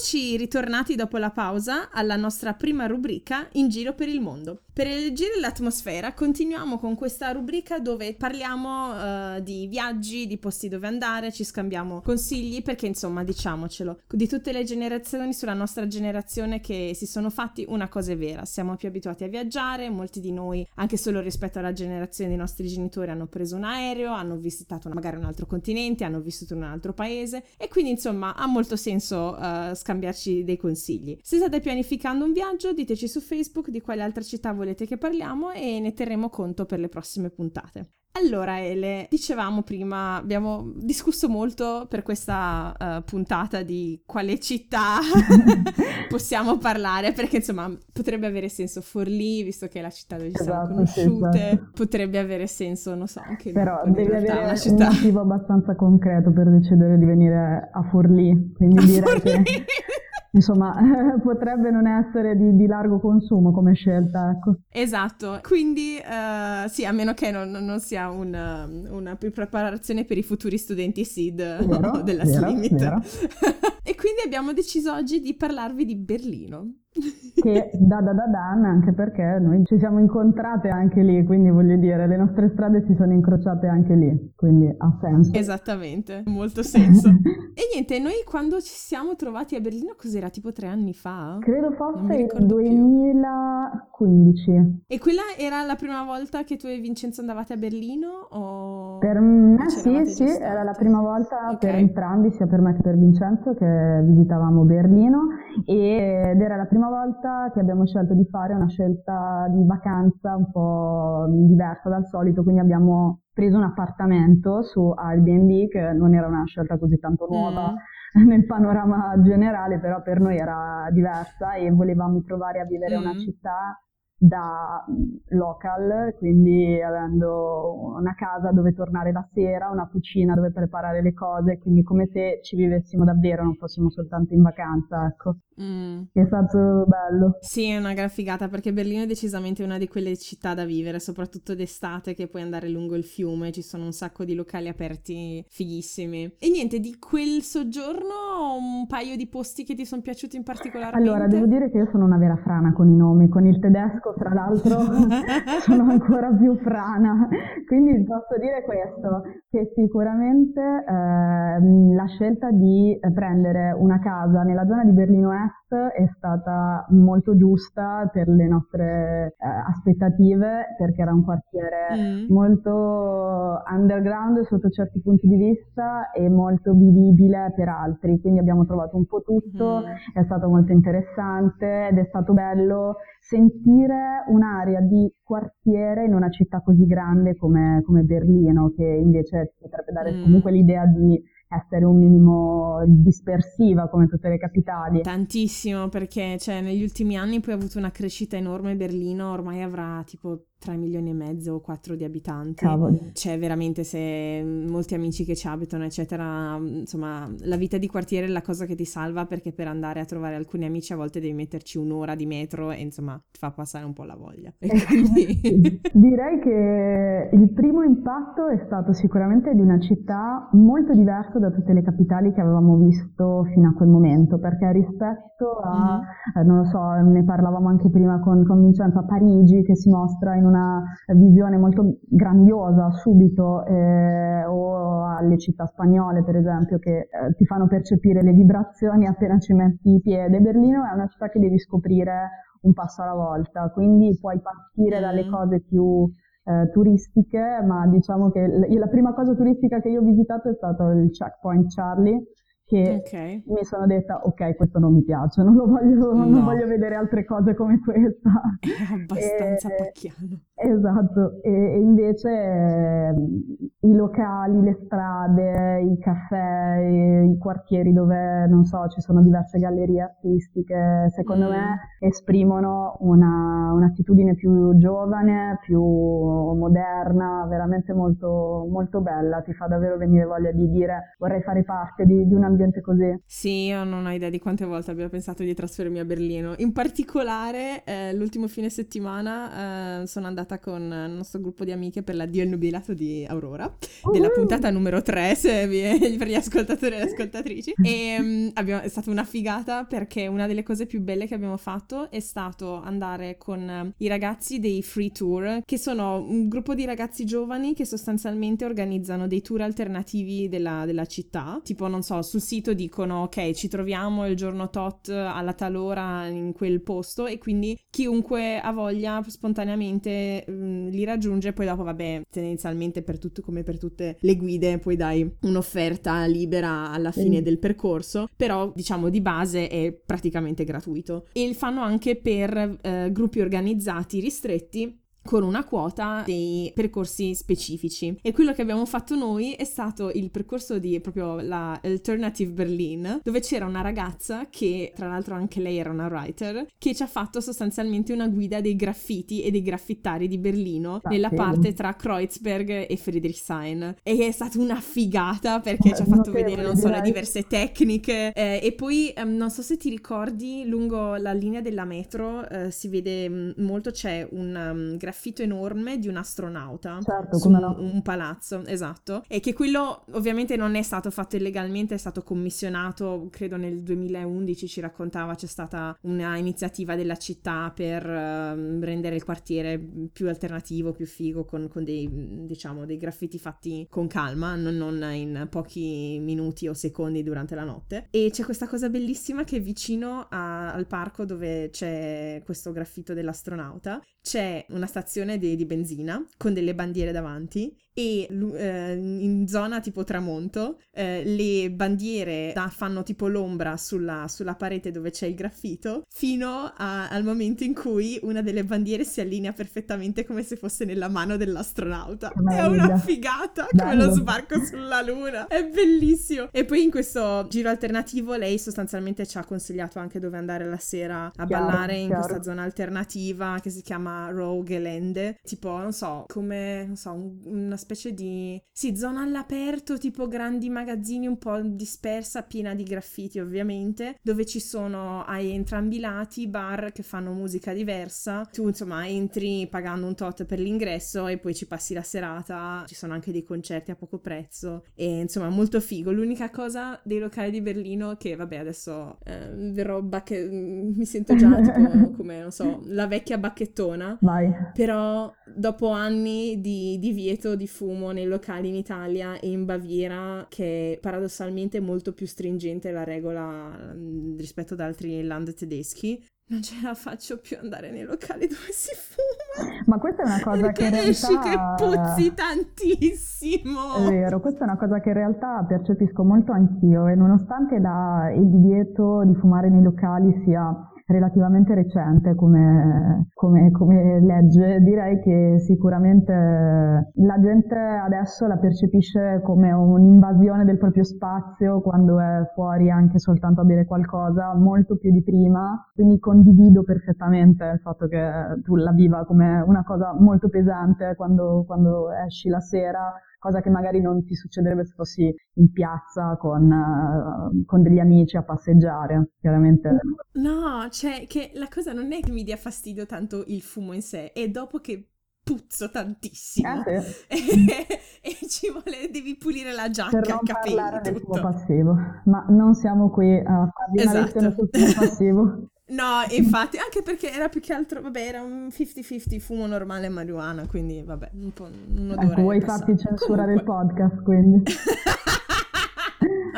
Eccoci ritornati dopo la pausa alla nostra prima rubrica In giro per il mondo. Per alleggerire l'atmosfera continuiamo con questa rubrica dove parliamo uh, di viaggi, di posti dove andare, ci scambiamo consigli perché insomma diciamocelo, di tutte le generazioni sulla nostra generazione che si sono fatti una cosa è vera, siamo più abituati a viaggiare, molti di noi anche solo rispetto alla generazione dei nostri genitori hanno preso un aereo, hanno visitato magari un altro continente, hanno vissuto in un altro paese e quindi insomma ha molto senso uh, scambiarci dei consigli. Se state pianificando un viaggio diteci su Facebook di quale altra città volete che parliamo e ne terremo conto per le prossime puntate. Allora Ele, dicevamo prima, abbiamo discusso molto per questa uh, puntata di quale città (laughs) possiamo parlare, perché insomma potrebbe avere senso Forlì, visto che è la città dove ci siamo esatto, conosciute, sì, esatto. potrebbe avere senso, non so, anche Però devi avere una città. un motivo abbastanza concreto per decidere di venire a Forlì, quindi a direi Forlì. che insomma (laughs) potrebbe non essere di, di, largo consumo come scelta. Ecco. Esatto, quindi uh, sì, a meno che non, non sia una, una, preparazione per i futuri studenti SID vero, (laughs) della vero, Slimit. Vero. (laughs) e quindi abbiamo deciso oggi di parlarvi di Berlino che (laughs) da da da dan anche perché noi ci siamo incontrate anche lì, quindi voglio dire, le nostre strade si sono incrociate anche lì, quindi ha senso. Esattamente, molto senso. (laughs) e niente, noi quando ci siamo trovati a Berlino, cos'era tipo tre anni fa? Credo fosse il 2015. Più. E quella era la prima volta che tu e Vincenzo andavate a Berlino? O... Per me sì, sì, era la prima volta okay. per entrambi, sia per me che per Vincenzo, che visitavamo Berlino ed era la prima volta che abbiamo scelto di fare una scelta di vacanza un po' diversa dal solito, quindi abbiamo preso un appartamento su Airbnb che non era una scelta così tanto nuova mm. (laughs) nel panorama generale, però per noi era diversa e volevamo provare a vivere mm. una città da local, quindi avendo una casa dove tornare la sera, una cucina dove preparare le cose, quindi come se ci vivessimo davvero, non fossimo soltanto in vacanza, ecco. Mm. È stato bello. Sì, è una gran figata perché Berlino è decisamente una di quelle città da vivere, soprattutto d'estate che puoi andare lungo il fiume, ci sono un sacco di locali aperti fighissimi. E niente, di quel soggiorno un paio di posti che ti sono piaciuti in particolare? Allora, devo dire che io sono una vera frana con i nomi, con il tedesco tra l'altro (laughs) sono ancora più frana, quindi posso dire questo, che sicuramente eh, la scelta di prendere una casa nella zona di Berlino Est è stata molto giusta per le nostre eh, aspettative perché era un quartiere mm. molto underground sotto certi punti di vista e molto vivibile per altri, quindi abbiamo trovato un po' tutto, mm. è stato molto interessante ed è stato bello sentire un'area di quartiere in una città così grande come, come Berlino che invece potrebbe dare mm. comunque l'idea di essere un minimo dispersiva come tutte le capitali. Tantissimo perché cioè, negli ultimi anni poi ha avuto una crescita enorme Berlino, ormai avrà tipo 3 milioni e mezzo o 4 di abitanti. Cavoli. C'è veramente se molti amici che ci abitano, eccetera, insomma, la vita di quartiere è la cosa che ti salva perché per andare a trovare alcuni amici a volte devi metterci un'ora di metro e insomma ti fa passare un po' la voglia. Quindi... (laughs) Direi che il primo impatto è stato sicuramente di una città molto diversa da tutte le capitali che avevamo visto fino a quel momento, perché rispetto a, mm. eh, non lo so, ne parlavamo anche prima con, con Vincenzo, a Parigi che si mostra in una visione molto grandiosa subito eh, o alle città spagnole per esempio che eh, ti fanno percepire le vibrazioni appena ci metti i piedi. Berlino è una città che devi scoprire un passo alla volta, quindi puoi partire mm. dalle cose più eh, turistiche, ma diciamo che la prima cosa turistica che io ho visitato è stato il Checkpoint Charlie, che okay. mi sono detta ok questo non mi piace, non, voglio, no. non voglio, vedere altre cose come questa. (laughs) È abbastanza e, pacchiano. Esatto, e, e invece eh, i locali, le strade, i caffè, i, i, quartieri dove, non so, ci sono diverse gallerie artistiche, secondo mm. me esprimono una, un'attitudine più giovane, più moderna, veramente molto, molto bella, ti fa davvero venire voglia di dire vorrei fare parte di, di un ambiente così. Sì, io non ho idea di quante volte abbia pensato di trasferirmi a Berlino. In particolare, eh, l'ultimo fine settimana eh, sono andata con il nostro gruppo di amiche per l'addio al nubilato di Aurora della uh-huh. puntata numero 3 vi, (laughs) per gli ascoltatori e le ascoltatrici. E um, abbiamo, è stata una figata perché una delle cose più belle che abbiamo fatto è stato andare con i ragazzi dei Free Tour, che sono un gruppo di ragazzi giovani che sostanzialmente organizzano dei tour alternativi della, della città. Tipo, non so, sul sito dicono ok, ci troviamo il giorno tot alla tal ora in quel posto e quindi chiunque ha voglia spontaneamente um, li raggiunge. Poi dopo, vabbè, tendenzialmente per tutto come per tutte le guide, poi dai un'offerta libera alla fine mm. del percorso, però diciamo di base è praticamente gratuito. E fanno anche per eh, gruppi organizzati ristretti con una quota dei percorsi specifici. E quello che abbiamo fatto noi è stato il percorso di proprio la Alternative Berlin dove c'era una ragazza che tra l'altro anche lei era una writer che ci ha fatto sostanzialmente una guida dei graffiti e dei graffittari di Berlino ah, nella sì. parte tra Kreuzberg e Friedrichshain. E è stata una figata perché ci ha fatto vedere non so le diverse tecniche. Eh, e poi um, non so se ti ricordi lungo la linea della metro uh, si vede um, molto c'è un um, graffito enorme di un astronauta certo, su no. un palazzo, esatto. E che quello ovviamente non è stato fatto illegalmente, è stato commissionato, credo nel 2011 ci raccontava c'è stata una iniziativa della città per uh, rendere il quartiere più alternativo, più figo, con, con dei, diciamo, dei graffiti fatti con calma, non, non in pochi minuti o secondi durante la notte. E c'è questa cosa bellissima che vicino a, al parco dove c'è questo graffito dell'astronauta c'è una stazione di, di, benzina con delle bandiere davanti e eh, in zona tipo tramonto eh, le bandiere da, fanno tipo l'ombra sulla, sulla, parete dove c'è il graffito fino a, al momento in cui una delle bandiere si allinea perfettamente come se fosse nella mano dell'astronauta. È una figata come lo sbarco sulla luna. È bellissimo. E poi in questo giro alternativo lei sostanzialmente ci ha consigliato anche dove andare la sera a chiaro, ballare in chiaro. questa zona alternativa che si chiama Rogue Land. Tipo, non so, come, non so, un, una specie di... Sì, zona all'aperto, tipo grandi magazzini un po' dispersa, piena di graffiti ovviamente, dove ci sono ai entrambi i lati bar che fanno musica diversa. Tu insomma entri pagando un tot per l'ingresso e poi ci passi la serata. Ci sono anche dei concerti a poco prezzo e insomma molto figo. L'unica cosa dei locali di Berlino che vabbè adesso eh, verrò bacche... mi sento già tipo (laughs) come non so la vecchia bacchettona. Vai. Però dopo anni di divieto di fumo nei locali in Italia e in Baviera, che paradossalmente molto più stringente la regola mm, rispetto ad altri land tedeschi, non ce la faccio più andare nei locali dove si fuma. Ma questa è una cosa che in realtà... esci che puzzi tantissimo. È vero, questa è una cosa che in realtà percepisco molto anch'io e nonostante la, il divieto di fumare nei locali sia relativamente recente come, come, come, legge, direi che sicuramente la gente adesso la percepisce come un'invasione del proprio spazio quando è fuori anche soltanto a bere qualcosa, molto più di prima, quindi condivido perfettamente il fatto che tu la viva come una cosa molto pesante quando, quando esci la sera cosa che magari non ti succederebbe se fossi in piazza con, uh, con degli amici a passeggiare, chiaramente. No, cioè che la cosa non è che mi dia fastidio tanto il fumo in sé, è dopo che puzzo tantissimo eh, sì. e, (laughs) e, ci vuole, devi pulire la giacca, per non capelli, parlare tutto. del fumo passivo, ma non siamo qui a farvi esatto. una lezione sul fumo passivo. (laughs) No, infatti, anche perché era più che altro, vabbè, era un 50-50 fumo normale e marijuana, quindi vabbè, un po' un odore. Ecco, vuoi farti censurare il podcast, quindi. (laughs)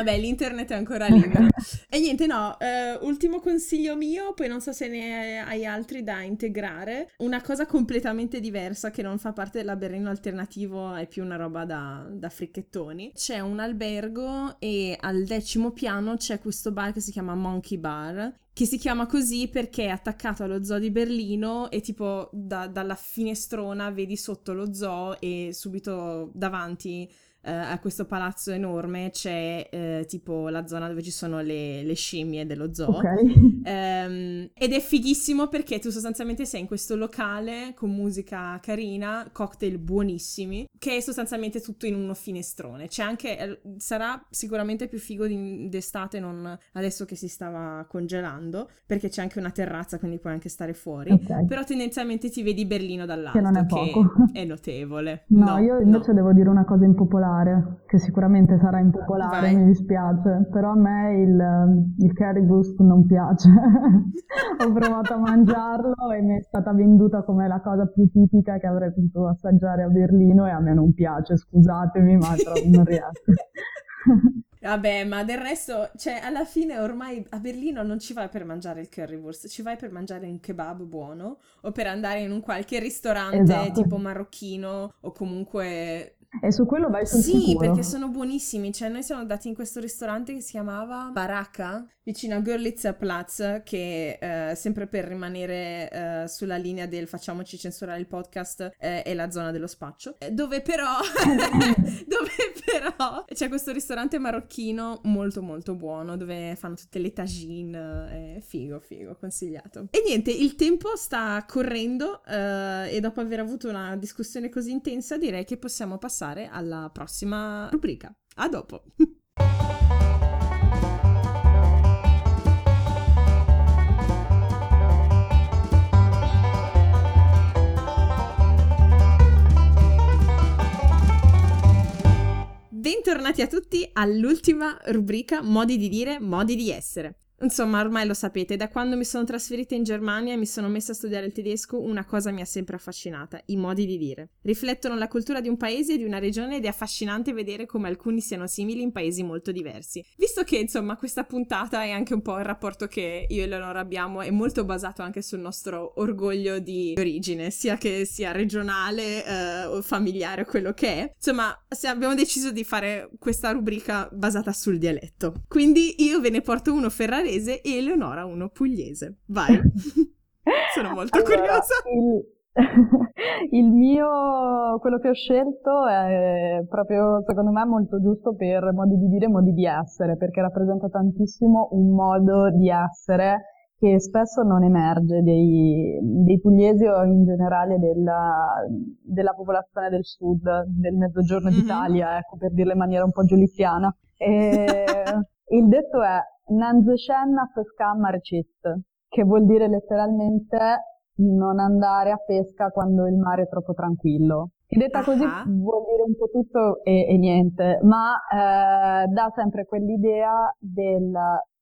Vabbè, l'internet è ancora libero. (laughs) e niente, no, eh, ultimo consiglio mio, poi non so se ne hai altri da integrare. Una cosa completamente diversa che non fa parte del Berlino alternativo, è più una roba da, da fricchettoni. C'è un albergo e al decimo piano c'è questo bar che si chiama Monkey Bar, che si chiama così perché è attaccato allo zoo di Berlino e tipo da, dalla finestrona vedi sotto lo zoo e subito davanti eh, a questo palazzo enorme c'è eh, tipo la zona dove ci sono le, le scimmie dello zoo. Okay. Um, ed è fighissimo perché tu sostanzialmente sei in questo locale con musica carina, cocktail buonissimi, che è sostanzialmente tutto in uno finestrone. C'è anche, eh, sarà sicuramente più figo di, d'estate, non adesso che si stava congelando, perché c'è anche una terrazza, quindi puoi anche stare fuori. Okay. Però tendenzialmente ti vedi Berlino dall'alto, che non è poco. Che è notevole. No, no io invece no. devo dire una cosa impopolare, che sicuramente sarà impopolare, Vai. mi dispiace, però a me il, il currywurst non piace. (laughs) Ho provato a mangiarlo e mi è stata venduta come la cosa più tipica che avrei potuto assaggiare a Berlino e a me non piace, scusatemi, ma non riesco. (laughs) Vabbè, ma del resto, cioè, alla fine ormai a Berlino non ci vai per mangiare il currywurst, ci vai per mangiare un kebab buono o per andare in un qualche ristorante esatto. tipo marocchino o comunque e su quello vai sul sì, sicuro. perché sono buonissimi. Cioè, noi siamo andati in questo ristorante che si chiamava Baraka, vicino a Görlitzer Platz, che eh, sempre per rimanere eh, sulla linea del facciamoci censurare il podcast, eh, è la zona dello spaccio. Eh, dove però, (laughs) dove però c'è questo ristorante marocchino molto molto buono, dove fanno tutte le tagine. figo, figo, consigliato. E niente, il tempo sta correndo eh, e dopo aver avuto una discussione così intensa direi che possiamo passare passare alla prossima rubrica. A dopo! Bentornati a tutti all'ultima rubrica Modi di dire, modi di essere. Insomma, ormai lo sapete, da quando mi sono trasferita in Germania e mi sono messa a studiare il tedesco, una cosa mi ha sempre affascinata, i modi di dire. Riflettono la cultura di un paese e di una regione ed è affascinante vedere come alcuni siano simili in paesi molto diversi. Visto che, insomma, questa puntata è anche un po' il rapporto che io e Leonora abbiamo, è molto basato anche sul nostro orgoglio di origine, sia che sia regionale eh, o familiare o quello che è. Insomma, abbiamo deciso di fare questa rubrica basata sul dialetto. Quindi io ve ne porto uno ferrarese pugliese e Eleonora uno pugliese. Vai. (laughs) Sono molto allora, curiosa. Il... (laughs) il mio, quello che ho scelto è proprio, secondo me, molto giusto per modi di dire e modi di essere, perché rappresenta tantissimo un modo di essere che spesso non emerge dei, dei pugliesi o in generale della, della, popolazione del sud, del mezzogiorno mm-hmm. d'Italia, ecco, per dirlo in maniera un po' giuliziana. E (laughs) il detto è Nanzescenna pesca marcit, che vuol dire letteralmente non andare a pesca quando il mare è troppo tranquillo. E detta uh-huh. così vuol dire un po' tutto e, e niente, ma eh, dà sempre quell'idea del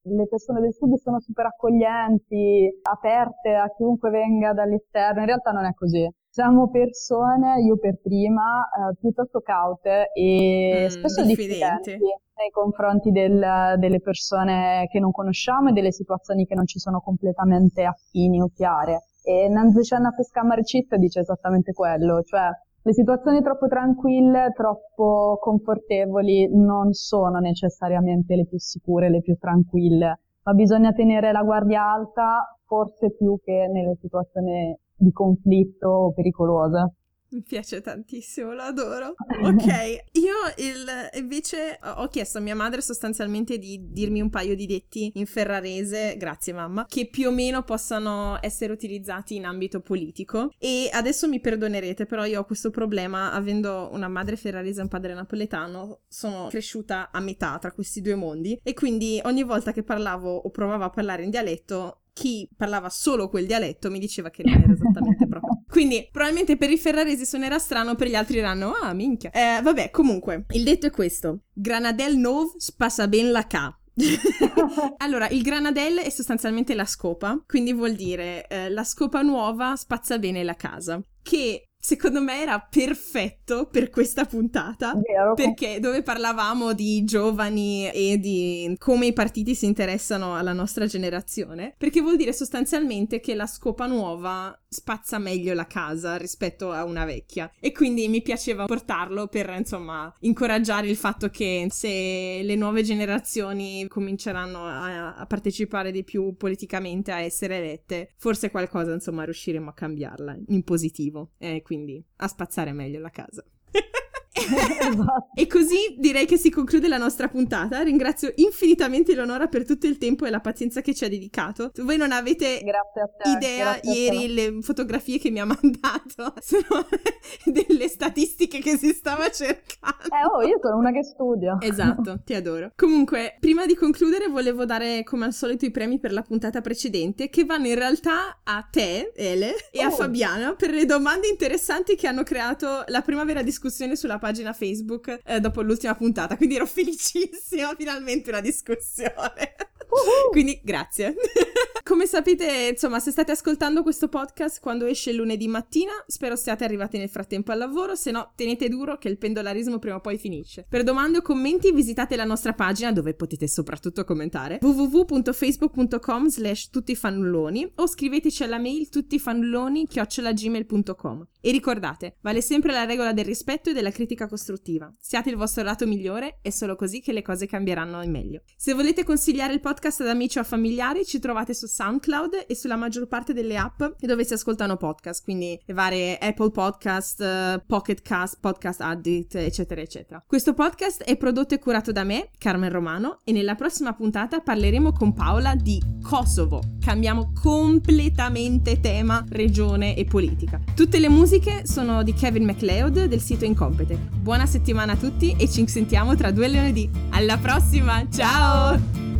le persone del sud sono super accoglienti, aperte a chiunque venga dall'esterno, in realtà non è così. Siamo persone, io per prima, eh, piuttosto caute e mm, spesso diffidenti nei confronti del, delle persone che non conosciamo e delle situazioni che non ci sono completamente affini o chiare. E Nanzicena Pescamarcit dice esattamente quello, cioè le situazioni troppo tranquille, troppo confortevoli non sono necessariamente le più sicure, le più tranquille, ma bisogna tenere la guardia alta forse più che nelle situazioni di conflitto o pericolose. Mi piace tantissimo, lo adoro. (laughs) Ok, io il, invece ho chiesto a mia madre sostanzialmente di dirmi un paio di detti in ferrarese, grazie mamma, che più o meno possano essere utilizzati in ambito politico. E adesso mi perdonerete, però io ho questo problema, avendo una madre ferrarese e un padre napoletano, sono cresciuta a metà tra questi due mondi e quindi ogni volta che parlavo o provavo a parlare in dialetto chi parlava solo quel dialetto mi diceva che non era esattamente proprio. (laughs) Quindi probabilmente per i ferraresi suonerà strano, per gli altri diranno ah minchia. Eh, vabbè, comunque, il detto è questo. Granadel nov spassa ben la ca. (laughs) allora, il granadel è sostanzialmente la scopa, quindi vuol dire eh, la scopa nuova spazza bene la casa, che secondo me era perfetto per questa puntata Vero. perché dove parlavamo di giovani e di come i partiti si interessano alla nostra generazione perché vuol dire sostanzialmente che la scopa nuova spazza meglio la casa rispetto a una vecchia e quindi mi piaceva portarlo per insomma incoraggiare il fatto che se le nuove generazioni cominceranno a, a partecipare di più politicamente a essere elette forse qualcosa insomma riusciremo a cambiarla in positivo e quindi a spazzare meglio la casa (laughs) (laughs) esatto. E così direi che si conclude la nostra puntata. Ringrazio infinitamente Leonora per tutto il tempo e la pazienza che ci ha dedicato. Voi non avete te, idea ieri le fotografie che mi ha (laughs) mandato sono (laughs) delle statistiche che si stava cercando. Eh, oh, io sono una che studia. Esatto, ti adoro. Comunque, prima di concludere volevo dare come al solito i premi per la puntata precedente che vanno in realtà a te, Ele, e oh. a Fabiana per le domande interessanti che hanno creato la prima vera discussione sulla pagina Facebook eh, dopo l'ultima puntata, quindi ero (laughs) felicissima, finalmente una discussione. Uh-huh. Quindi grazie. (laughs) Come sapete, insomma, se state ascoltando questo podcast quando esce lunedì mattina, spero siate arrivati nel frattempo al lavoro, se no tenete duro che il pendolarismo prima o poi finisce. Per domande o commenti visitate la nostra pagina dove potete soprattutto commentare www.facebook.com slash tuttifannulloni o scriveteci alla mail tuttifannulloni chiocciolagmail.com e ricordate, vale sempre la regola del rispetto e della critica costruttiva. Siate il vostro lato migliore, è solo così che le cose cambieranno in meglio. Se volete consigliare il podcast ad amici o familiari, ci trovate su SoundCloud e sulla maggior parte delle app dove si ascoltano podcast, quindi le varie Apple Podcast, Pocket Cast, Podcast Addict, eccetera, eccetera. Questo podcast è prodotto e curato da me, Carmen Romano, e nella prossima puntata parleremo con Paola di Kosovo. Cambiamo completamente tema, regione e politica. Tutte le musiche sono di Kevin MacLeod del sito Incompetech. Buona settimana a tutti e ci sentiamo tra due lunedì. Alla prossima, ciao!